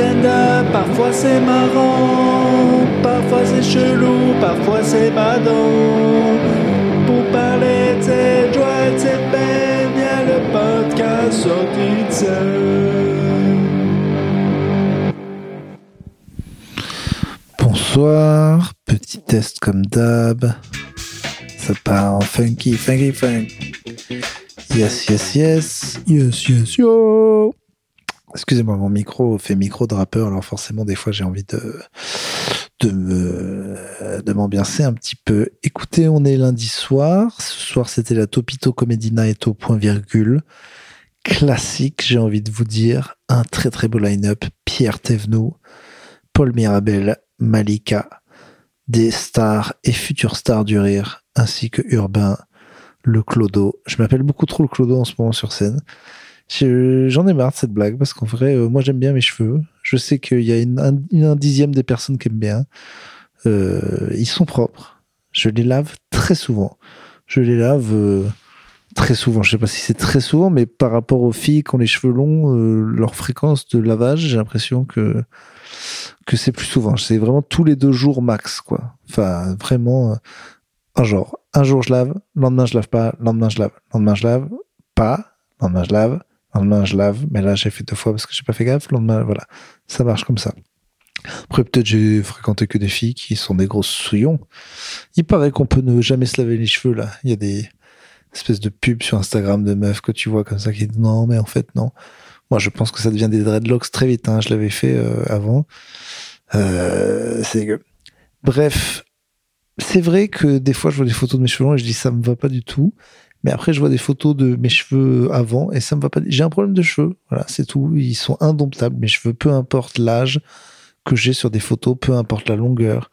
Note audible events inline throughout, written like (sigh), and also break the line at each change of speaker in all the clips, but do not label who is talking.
stand-up, parfois c'est marrant, parfois c'est chelou, parfois c'est badant. Pour parler de cette joie et de cette peine, y a le podcast sorti de scène.
Bonsoir, petit test comme d'hab. Ça part en funky, funky, funk. Yes, yes, yes. Yes, yes, yo. Excusez-moi, mon micro fait micro de rappeur, alors forcément, des fois, j'ai envie de, de me, m'ambiancer un petit peu. Écoutez, on est lundi soir. Ce soir, c'était la Topito Comedy Night au point virgule. Classique, j'ai envie de vous dire. Un très très beau line-up. Pierre Thévenoud, Paul Mirabel, Malika, des stars et futures stars du rire, ainsi que Urbain, le Clodo. Je m'appelle beaucoup trop le Clodo en ce moment sur scène. Je- J'en ai marre de cette blague parce qu'en vrai, euh, moi j'aime bien mes cheveux. Je sais qu'il y a une, un, un dixième des personnes qui aiment bien. Euh, ils sont propres. Je les lave très souvent. Je les lave euh, très souvent. Je sais pas si c'est très souvent, mais par rapport aux filles qui ont les cheveux longs, euh, leur fréquence de lavage, j'ai l'impression que que c'est plus souvent. C'est vraiment tous les deux jours max, quoi. Enfin, vraiment, euh, un genre. Un jour je lave, le lendemain je lave pas, le lendemain je lave, le lendemain je lave, pas, le lendemain je lave, le lendemain je lave, mais là j'ai fait deux fois parce que j'ai pas fait gaffe, le lendemain, voilà. Ça marche comme ça. Après, peut-être j'ai fréquenté que des filles qui sont des grosses souillons. Il paraît qu'on peut ne jamais se laver les cheveux, là. Il y a des espèces de pubs sur Instagram de meufs que tu vois comme ça qui disent non, mais en fait, non. Moi, je pense que ça devient des dreadlocks très vite. Hein. Je l'avais fait euh, avant. Euh, c'est dégueu. Bref, c'est vrai que des fois, je vois des photos de mes cheveux longs et je dis ça me va pas du tout. Mais après, je vois des photos de mes cheveux avant et ça me va pas. J'ai un problème de cheveux. Voilà, c'est tout. Ils sont indomptables, mes cheveux, peu importe l'âge que j'ai sur des photos, peu importe la longueur,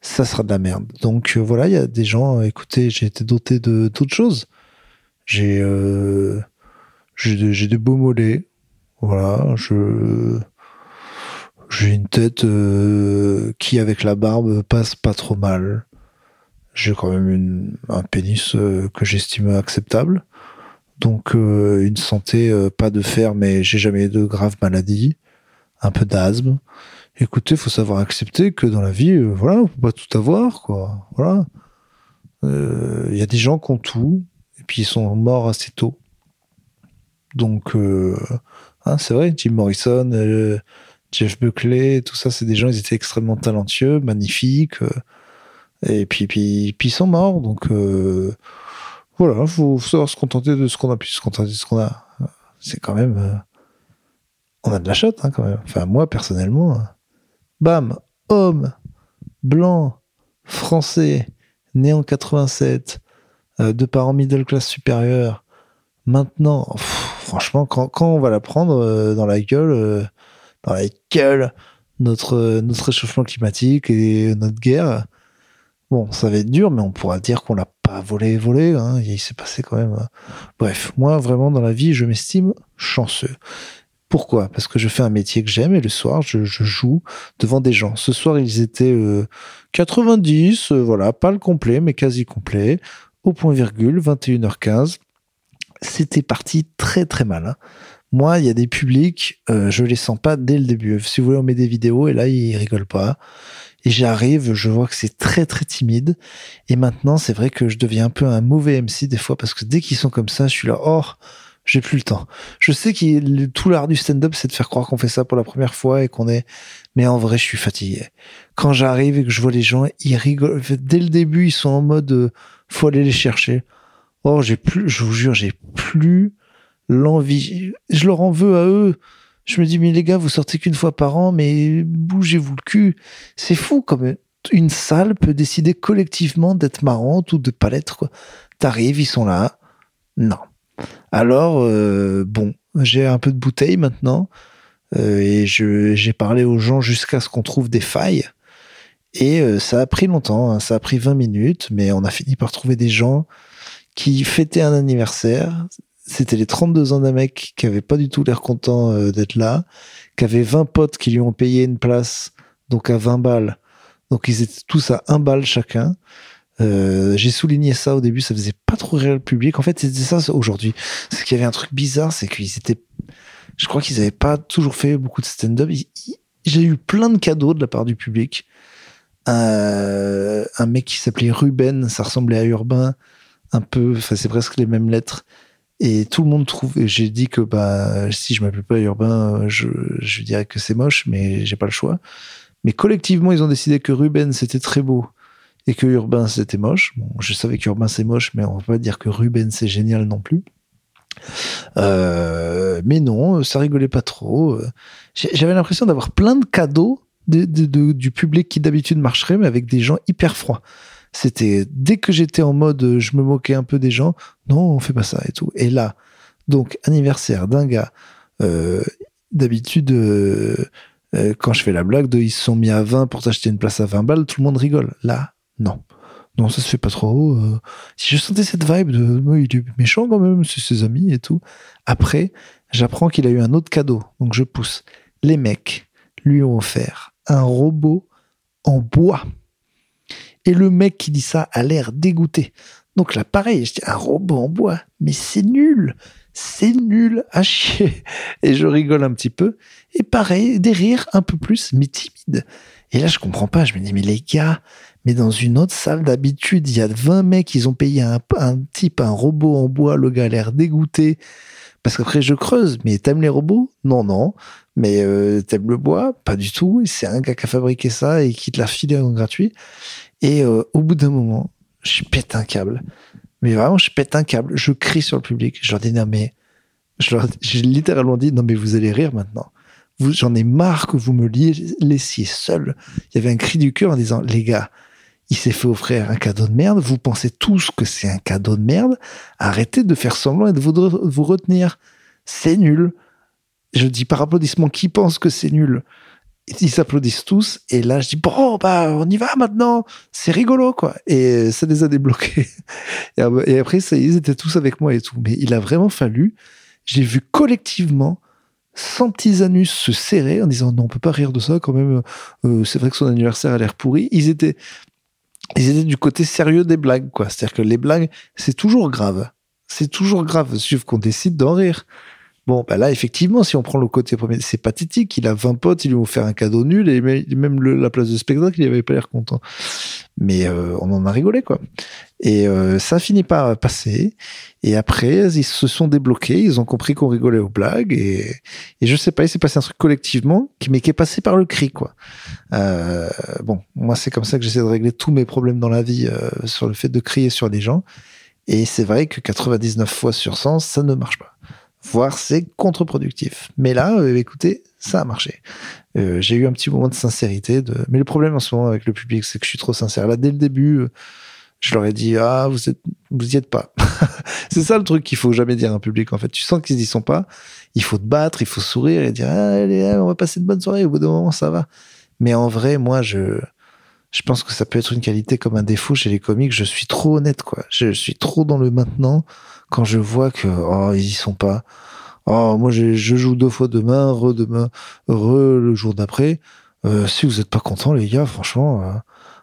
ça sera de la merde. Donc euh, voilà, il y a des gens. euh, écoutez, j'ai été doté de d'autres choses. J'ai euh, j'ai de- j'ai des beaux mollets. Voilà, je j'ai une tête euh, qui, avec la barbe, passe pas trop mal. J'ai quand même une, un pénis euh, que j'estime acceptable. Donc, euh, une santé, euh, pas de fer, mais j'ai jamais eu de graves maladies. Un peu d'asthme. Écoutez, faut savoir accepter que dans la vie, euh, voilà, on peut pas tout avoir, quoi. Voilà. Il y a des gens qui ont tout, et puis ils sont morts assez tôt. Donc, hein, c'est vrai, Jim Morrison, Jeff Buckley, tout ça, c'est des gens, ils étaient extrêmement talentueux, magnifiques. Et puis, puis, puis ils sont morts. Donc, euh, voilà, faut, faut savoir se contenter de ce qu'on a pu se contenter de ce qu'on a. C'est quand même. euh, on a de la chatte, hein, quand même. Enfin, moi, personnellement. euh, bam, homme, blanc, français, né en 87, euh, de parents middle class supérieur. Maintenant, franchement, quand, quand on va la prendre dans la gueule, dans la gueule, notre, notre réchauffement climatique et notre guerre, bon, ça va être dur, mais on pourra dire qu'on l'a pas volé, volé. Hein, il s'est passé quand même. euh, Bref, moi, vraiment, dans la vie, je m'estime chanceux. Pourquoi? Parce que je fais un métier que j'aime et le soir, je, je joue devant des gens. Ce soir, ils étaient euh, 90, euh, voilà, pas le complet, mais quasi complet, au point virgule, 21h15. C'était parti très très mal. hein. Moi, il y a des publics, euh, je les sens pas dès le début. Si vous voulez, on met des vidéos et là, ils rigolent pas. Et j'arrive, je vois que c'est très très timide. Et maintenant, c'est vrai que je deviens un peu un mauvais MC des fois parce que dès qu'ils sont comme ça, je suis là, oh, j'ai plus le temps. Je sais que tout l'art du stand-up, c'est de faire croire qu'on fait ça pour la première fois et qu'on est. Mais en vrai, je suis fatigué. Quand j'arrive et que je vois les gens, ils rigolent. Dès le début, ils sont en mode, euh, faut aller les chercher. Oh, j'ai plus, je vous jure, j'ai plus l'envie. Je leur en veux à eux. Je me dis, mais les gars, vous sortez qu'une fois par an, mais bougez-vous le cul. C'est fou comme une salle peut décider collectivement d'être marrante ou de pas l'être. T'arrives, ils sont là. Non. Alors, euh, bon, j'ai un peu de bouteille maintenant. euh, et j'ai parlé aux gens jusqu'à ce qu'on trouve des failles. Et euh, ça a pris longtemps, hein, ça a pris 20 minutes, mais on a fini par trouver des gens qui fêtaient un anniversaire. C'était les 32 ans d'un mec qui avait pas du tout l'air content euh, d'être là, qui avait 20 potes qui lui ont payé une place, donc à 20 balles. Donc ils étaient tous à 1 balle chacun. Euh, j'ai souligné ça au début, ça faisait pas trop rire le public. En fait, c'était ça aujourd'hui. C'est qu'il y avait un truc bizarre, c'est qu'ils étaient Je crois qu'ils n'avaient pas toujours fait beaucoup de stand-up. J'ai eu plein de cadeaux de la part du public. un mec qui s'appelait Ruben, ça ressemblait à Urbain, un peu, enfin c'est presque les mêmes lettres. Et tout le monde trouve. J'ai dit que bah si je m'appelle pas Urbain, je, je dirais que c'est moche, mais j'ai pas le choix. Mais collectivement, ils ont décidé que Ruben c'était très beau et que Urbain c'était moche. Bon, je savais qu'Urbain c'est moche, mais on va pas dire que Ruben c'est génial non plus. Euh, mais non, ça rigolait pas trop. J'avais l'impression d'avoir plein de cadeaux de, de, du public qui d'habitude marcherait, mais avec des gens hyper froids. C'était dès que j'étais en mode euh, je me moquais un peu des gens, non, on fait pas ça et tout. Et là, donc anniversaire d'un gars, euh, d'habitude, euh, quand je fais la blague de ils se sont mis à 20 pour t'acheter une place à 20 balles, tout le monde rigole. Là, non. Non, ça se fait pas trop. si je sentais cette vibe de il est méchant quand même, c'est ses amis et tout. Après, j'apprends qu'il a eu un autre cadeau, donc je pousse. Les mecs lui ont offert un robot en bois. Et le mec qui dit ça a l'air dégoûté. Donc là, pareil, je dis un robot en bois, mais c'est nul, c'est nul à chier. (laughs) Et je rigole un petit peu. Et pareil, des rires un peu plus, mais timides. Et là, je comprends pas. Je me dis, mais les gars, mais dans une autre salle d'habitude, il y a 20 mecs, ils ont payé un, un type, un robot en bois. Le gars a l'air dégoûté. Parce qu'après, je creuse. Mais t'aimes les robots? Non, non. Mais euh, t'aimes le bois? Pas du tout. C'est un gars qui a fabriqué ça et qui te l'a filé en gratuit. Et euh, au bout d'un moment, je pète un câble. Mais vraiment, je pète un câble. Je crie sur le public. Je leur dis, non, mais, je leur, j'ai littéralement dit, non, mais vous allez rire maintenant. J'en ai marre que vous me laissiez seul. Il y avait un cri du cœur en disant, les gars, il s'est fait offrir un cadeau de merde. Vous pensez tous que c'est un cadeau de merde. Arrêtez de faire semblant et de vous, de vous retenir. C'est nul. Je dis par applaudissement, qui pense que c'est nul? Ils s'applaudissent tous et là je dis bon bah on y va maintenant. C'est rigolo quoi. Et ça les a débloqués. (laughs) Et après ça ils étaient tous avec moi et tout. Mais il a vraiment fallu j'ai vu collectivement 100 petits anus se serrer en disant non on peut pas rire de ça quand même. Euh, c'est vrai que son anniversaire a l'air pourri. Ils étaient ils étaient du côté sérieux des blagues quoi. C'est à dire que les blagues c'est toujours grave. C'est toujours grave sauf qu'on décide d'en rire Bon, bah là, effectivement, si on prend le côté premier, c'est pathétique. Il a 20 potes, il lui ont offert un cadeau nul et même la place de spectacle, il avait pas l'air content. Mais euh, on en a rigolé, quoi. Et euh, ça finit par passer. Et après, ils se sont débloqués, ils ont compris qu'on rigolait aux blagues. Et, et je sais pas, il s'est passé un truc collectivement, mais qui est passé par le cri, quoi. Euh, bon, moi, c'est comme ça que j'essaie de régler tous mes problèmes dans la vie, sur le fait de crier sur les gens. Et c'est vrai que 99 fois sur 100, ça ne marche pas voire c'est contre-productif. Mais là, euh, écoutez, ça a marché. Euh, j'ai eu un petit moment de sincérité. De... Mais le problème en ce moment avec le public, c'est que je suis trop sincère. Là, dès le début, euh, je leur ai dit ah vous êtes vous y êtes pas. (laughs) c'est ça le truc qu'il faut jamais dire à un public. En fait, tu sens qu'ils y sont pas. Il faut te battre, il faut sourire et dire ah, on va passer une bonne soirée. Au bout d'un moment, ça va. Mais en vrai, moi, je je pense que ça peut être une qualité comme un défaut chez les comiques. Je suis trop honnête, quoi. Je suis trop dans le maintenant quand je vois que oh ils y sont pas. Oh moi je, joue deux fois demain, re demain, re le jour d'après. Euh, si vous êtes pas content les gars, franchement, euh,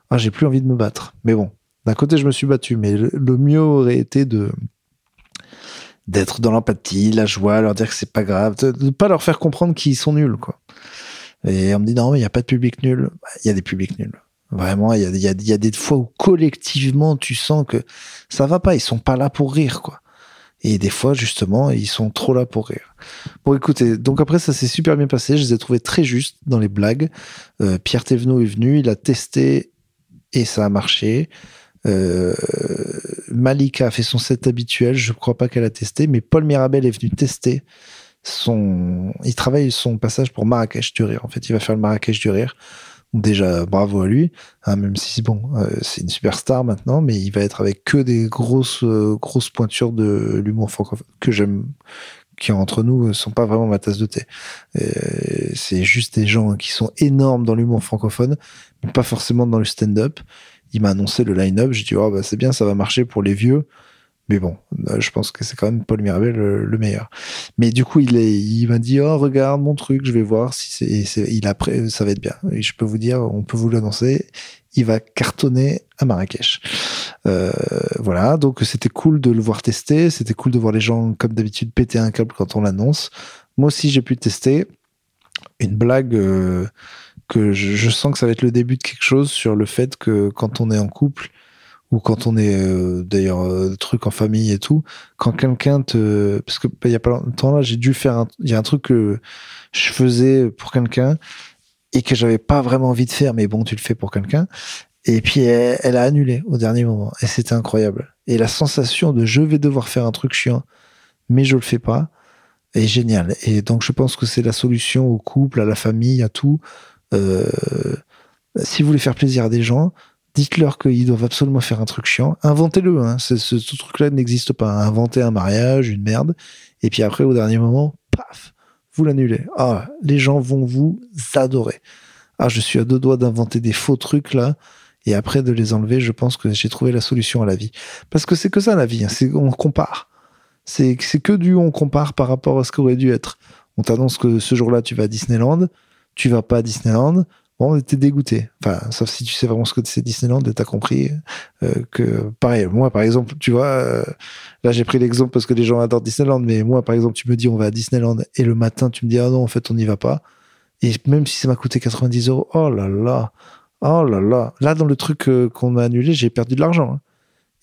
ah, j'ai plus envie de me battre. Mais bon, d'un côté je me suis battu, mais le, mieux aurait été de d'être dans l'empathie, la joie, leur dire que c'est pas grave, de, ne pas leur faire comprendre qu'ils sont nuls quoi. Et on me dit non mais il y a pas de public nul. Bah, il y a des publics nuls. Vraiment, il y a, des fois où collectivement tu sens que ça va pas, ils sont pas là pour rire quoi. Et des fois, justement, ils sont trop là pour rire. Bon, écoutez, donc après, ça s'est super bien passé. Je les ai trouvés très justes dans les blagues. Euh, Pierre Thévenot est venu, il a testé et ça a marché. Euh, Malika a fait son set habituel. Je crois pas qu'elle a testé, mais Paul Mirabel est venu tester son. Il travaille son passage pour Marrakech du rire. En fait, il va faire le Marrakech du rire. Déjà, bravo à lui, hein, même si bon, euh, c'est une superstar maintenant, mais il va être avec que des grosses, euh, grosses pointures de l'humour francophone que j'aime, qui entre nous sont pas vraiment ma tasse de thé. C'est juste des gens qui sont énormes dans l'humour francophone, mais pas forcément dans le stand-up. Il m'a annoncé le line-up, j'ai dit oh bah c'est bien, ça va marcher pour les vieux. Mais bon, euh, je pense que c'est quand même Paul Mirabel le, meilleur. Mais du coup, il, il m'a dit, oh, regarde mon truc, je vais voir si c'est, il a ça va être bien. Et je peux vous dire, on peut vous l'annoncer, il va cartonner à Marrakech. Euh, voilà, donc c'était cool de le voir tester, c'était cool de voir les gens, comme d'habitude, péter un câble quand on l'annonce. Moi aussi, j'ai pu tester une blague euh, que je sens que ça va être le début de quelque chose sur le fait que quand on est en couple ou quand on est euh, d'ailleurs euh, truc en famille et tout, quand quelqu'un te parce que bah, il y a pas longtemps là, j'ai dû faire un il y a un truc que je faisais pour quelqu'un et que j'avais pas vraiment envie de faire mais bon, tu le fais pour quelqu'un et puis elle, elle a annulé au dernier moment et c'était incroyable. Et la sensation de je vais devoir faire un truc chiant mais je le fais pas est génial. Et donc je pense que c'est la solution au couple, à la famille, à tout. Euh, si vous voulez faire plaisir à des gens, dites-leur qu'ils doivent absolument faire un truc chiant. Inventez-le. Hein. Ce, truc-là n'existe pas. Inventez un mariage, une merde. Et puis après, au dernier moment, paf, vous l'annulez. Ah, les gens vont vous adorer. Ah, je suis à deux doigts d'inventer des faux trucs là. Et après de les enlever, je pense que j'ai trouvé la solution à la vie. Parce que c'est que ça la vie. Hein. On compare. C'est c'est que du on compare par rapport à ce qu'aurait dû être. On t'annonce que ce jour-là tu vas à Disneyland, tu vas pas à Disneyland. Bon, t'es dégoûté. Enfin, sauf si tu sais vraiment ce que c'est Disneyland t'as compris euh, que, pareil, moi, par exemple, tu vois, euh, là, j'ai pris l'exemple parce que les gens adorent Disneyland, mais moi, par exemple, tu me dis on va à Disneyland et le matin, tu me dis ah non, en fait, on n'y va pas. Et même si ça m'a coûté 90 euros, oh là là, oh là là. Là, dans le truc euh, qu'on m'a annulé, j'ai perdu de l'argent. hein.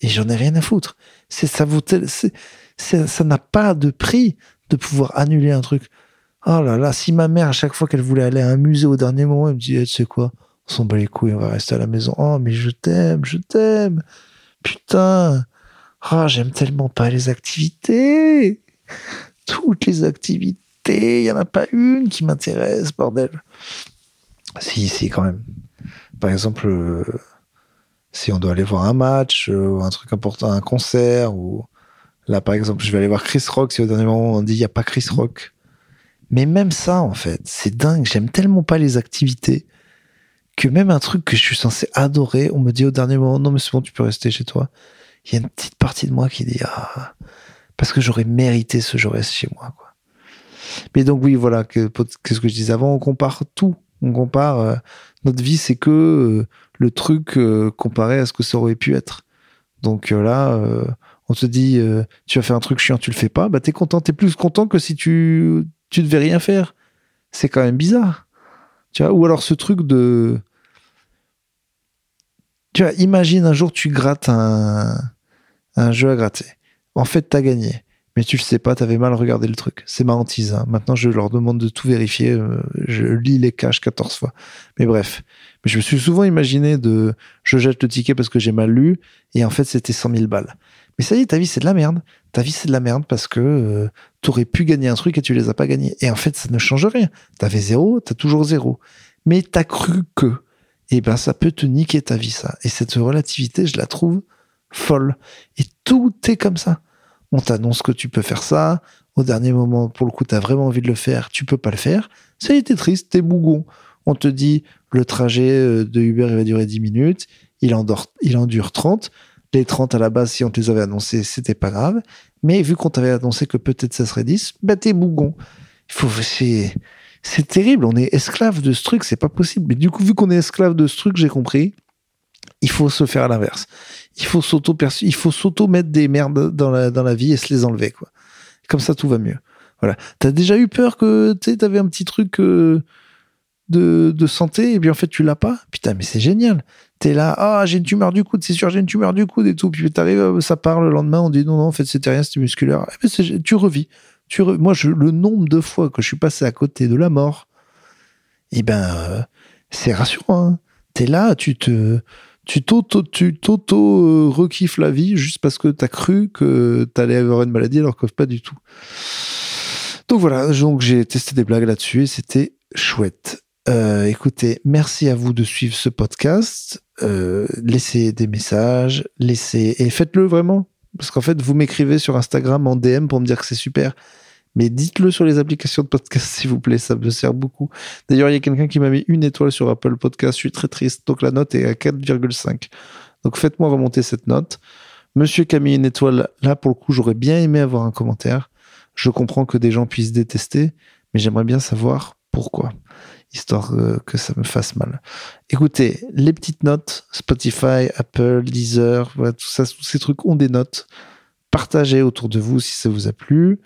Et j'en ai rien à foutre. C'est- ça n'a pas de prix de pouvoir annuler un truc. Oh là là, si ma mère, à chaque fois qu'elle voulait aller à un musée au dernier moment, elle me dit, Eh, tu sais quoi, on s'en bat les couilles, on va rester à la maison. Oh, mais je t'aime, je t'aime. Putain. Oh, j'aime tellement pas les activités. Toutes les activités, il y en a pas une qui m'intéresse, bordel. Si, si, quand même. Par exemple, euh, si on doit aller voir un match, euh, ou un truc important, un concert, ou là, par exemple, je vais aller voir Chris Rock, si au dernier moment on dit il n'y a pas Chris Rock. Mais même ça, en fait, c'est dingue. J'aime tellement pas les activités que même un truc que je suis censé adorer, on me dit au dernier moment non, mais c'est bon, tu peux rester chez toi. Il y a une petite partie de moi qui dit ah, parce que j'aurais mérité ce je reste chez moi, quoi. Mais donc, oui, voilà, que- qu'est-ce que je disais avant, on compare tout. On compare. euh, notre vie, c'est que euh, le truc euh, comparé à ce que ça aurait pu être. Donc là, on te dit, tu vas faire un truc chiant, tu le fais pas, bah t'es content, t'es plus content que si tu tu devais rien faire. C'est quand même bizarre. Tu ou alors ce truc de, tu vois, imagine un jour tu grattes un un jeu à gratter. En fait, t'as gagné. Mais tu le sais pas, t'avais mal regardé le truc. C'est ma hantise. hein. Maintenant, je leur demande de tout vérifier. euh, Je lis les caches 14 fois. Mais bref. Mais je me suis souvent imaginé de je jette le ticket parce que j'ai mal lu et en fait c'était 100 000 balles. Mais ça y est, ta vie c'est de la merde. Ta vie c'est de la merde parce que euh, t'aurais pu gagner un truc et tu les as pas gagnés. Et en fait ça ne change rien. T'avais zéro, t'as toujours zéro. Mais t'as cru que. Et ben ça peut te niquer ta vie ça. Et cette relativité je la trouve folle. Et tout est comme ça. On t'annonce que tu peux faire ça. Au dernier moment, pour le coup, t'as vraiment envie de le faire, tu peux pas le faire. Ça t'es triste, t'es bougon. On te dit, le trajet euh, de Uber il va durer 10 minutes, il en, dort- il en dure 30. Les 30 à la base, si on te les avait annoncés, c'était pas grave. Mais vu qu'on t'avait annoncé que peut-être ça serait 10, bah t'es bougon. C'est, c'est terrible. On est esclave de ce truc, c'est pas possible. Mais du coup, vu qu'on est esclave de ce truc, j'ai compris, il faut se faire à l'inverse. Il faut s'auto il faut s'auto mettre des merdes dans la, dans la vie et se les enlever, quoi. Comme ça, tout va mieux. Voilà. T'as déjà eu peur que, tu sais, t'avais un petit truc, euh, de, de santé et bien en fait tu l'as pas? Putain mais c'est génial t'es là ah j'ai une tumeur du coude c'est sûr j'ai une tumeur du coude et tout puis t'arrives euh, ça part le lendemain on dit non non en fait c'était rien c'était musculaire Eh ben, c'est- tu revis tu moi le nombre de fois que je suis passé à côté de la mort et ben euh, c'est rassurant hein. t'es là tu te tu t'auto tu t'auto euh, la vie juste parce que t'as cru que t'allais avoir une maladie alors que pas du tout donc voilà donc j'ai testé des blagues là-dessus et c'était chouette euh, écoutez, merci à vous de suivre ce podcast. Euh, laissez des messages, laissez et faites-le vraiment, parce qu'en fait, vous m'écrivez sur Instagram en DM pour me dire que c'est super. Mais dites-le sur les applications de podcast, s'il vous plaît, ça me sert beaucoup. D'ailleurs, il y a quelqu'un qui m'a mis une étoile sur Apple Podcast. Je suis très triste. Donc la note est à 4,5. Donc faites-moi remonter cette note. Monsieur mis une étoile, là pour le coup, j'aurais bien aimé avoir un commentaire. Je comprends que des gens puissent détester, mais j'aimerais bien savoir pourquoi histoire euh, que ça me fasse mal. Écoutez, les petites notes, Spotify, Apple, Deezer, voilà, tout ça, tous ces trucs ont des notes. Partagez autour de vous si ça vous a plu.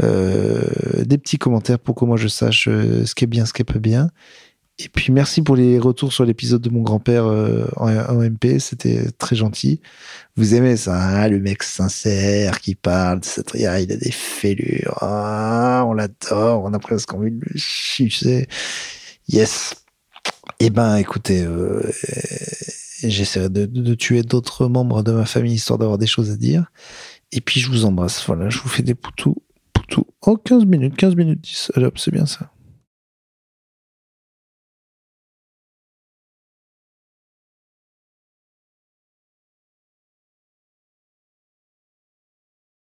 Des petits commentaires pour que moi je sache ce qui est bien, ce qui est pas bien. Et puis merci pour les retours sur l'épisode de mon grand-père en, MP, c'était très gentil. Vous aimez ça, hein, le mec sincère qui parle, il a des fêlures, ah, on l'adore, on a presque envie de le sucer. Yes. Eh ben, écoutez, euh, j'essaierai de, tuer d'autres membres de ma famille histoire d'avoir des choses à dire. Et puis, je vous embrasse. Voilà, je vous fais des poutous. Poutous. Oh, 15 minutes, 15 minutes 10. Hop, c'est bien ça.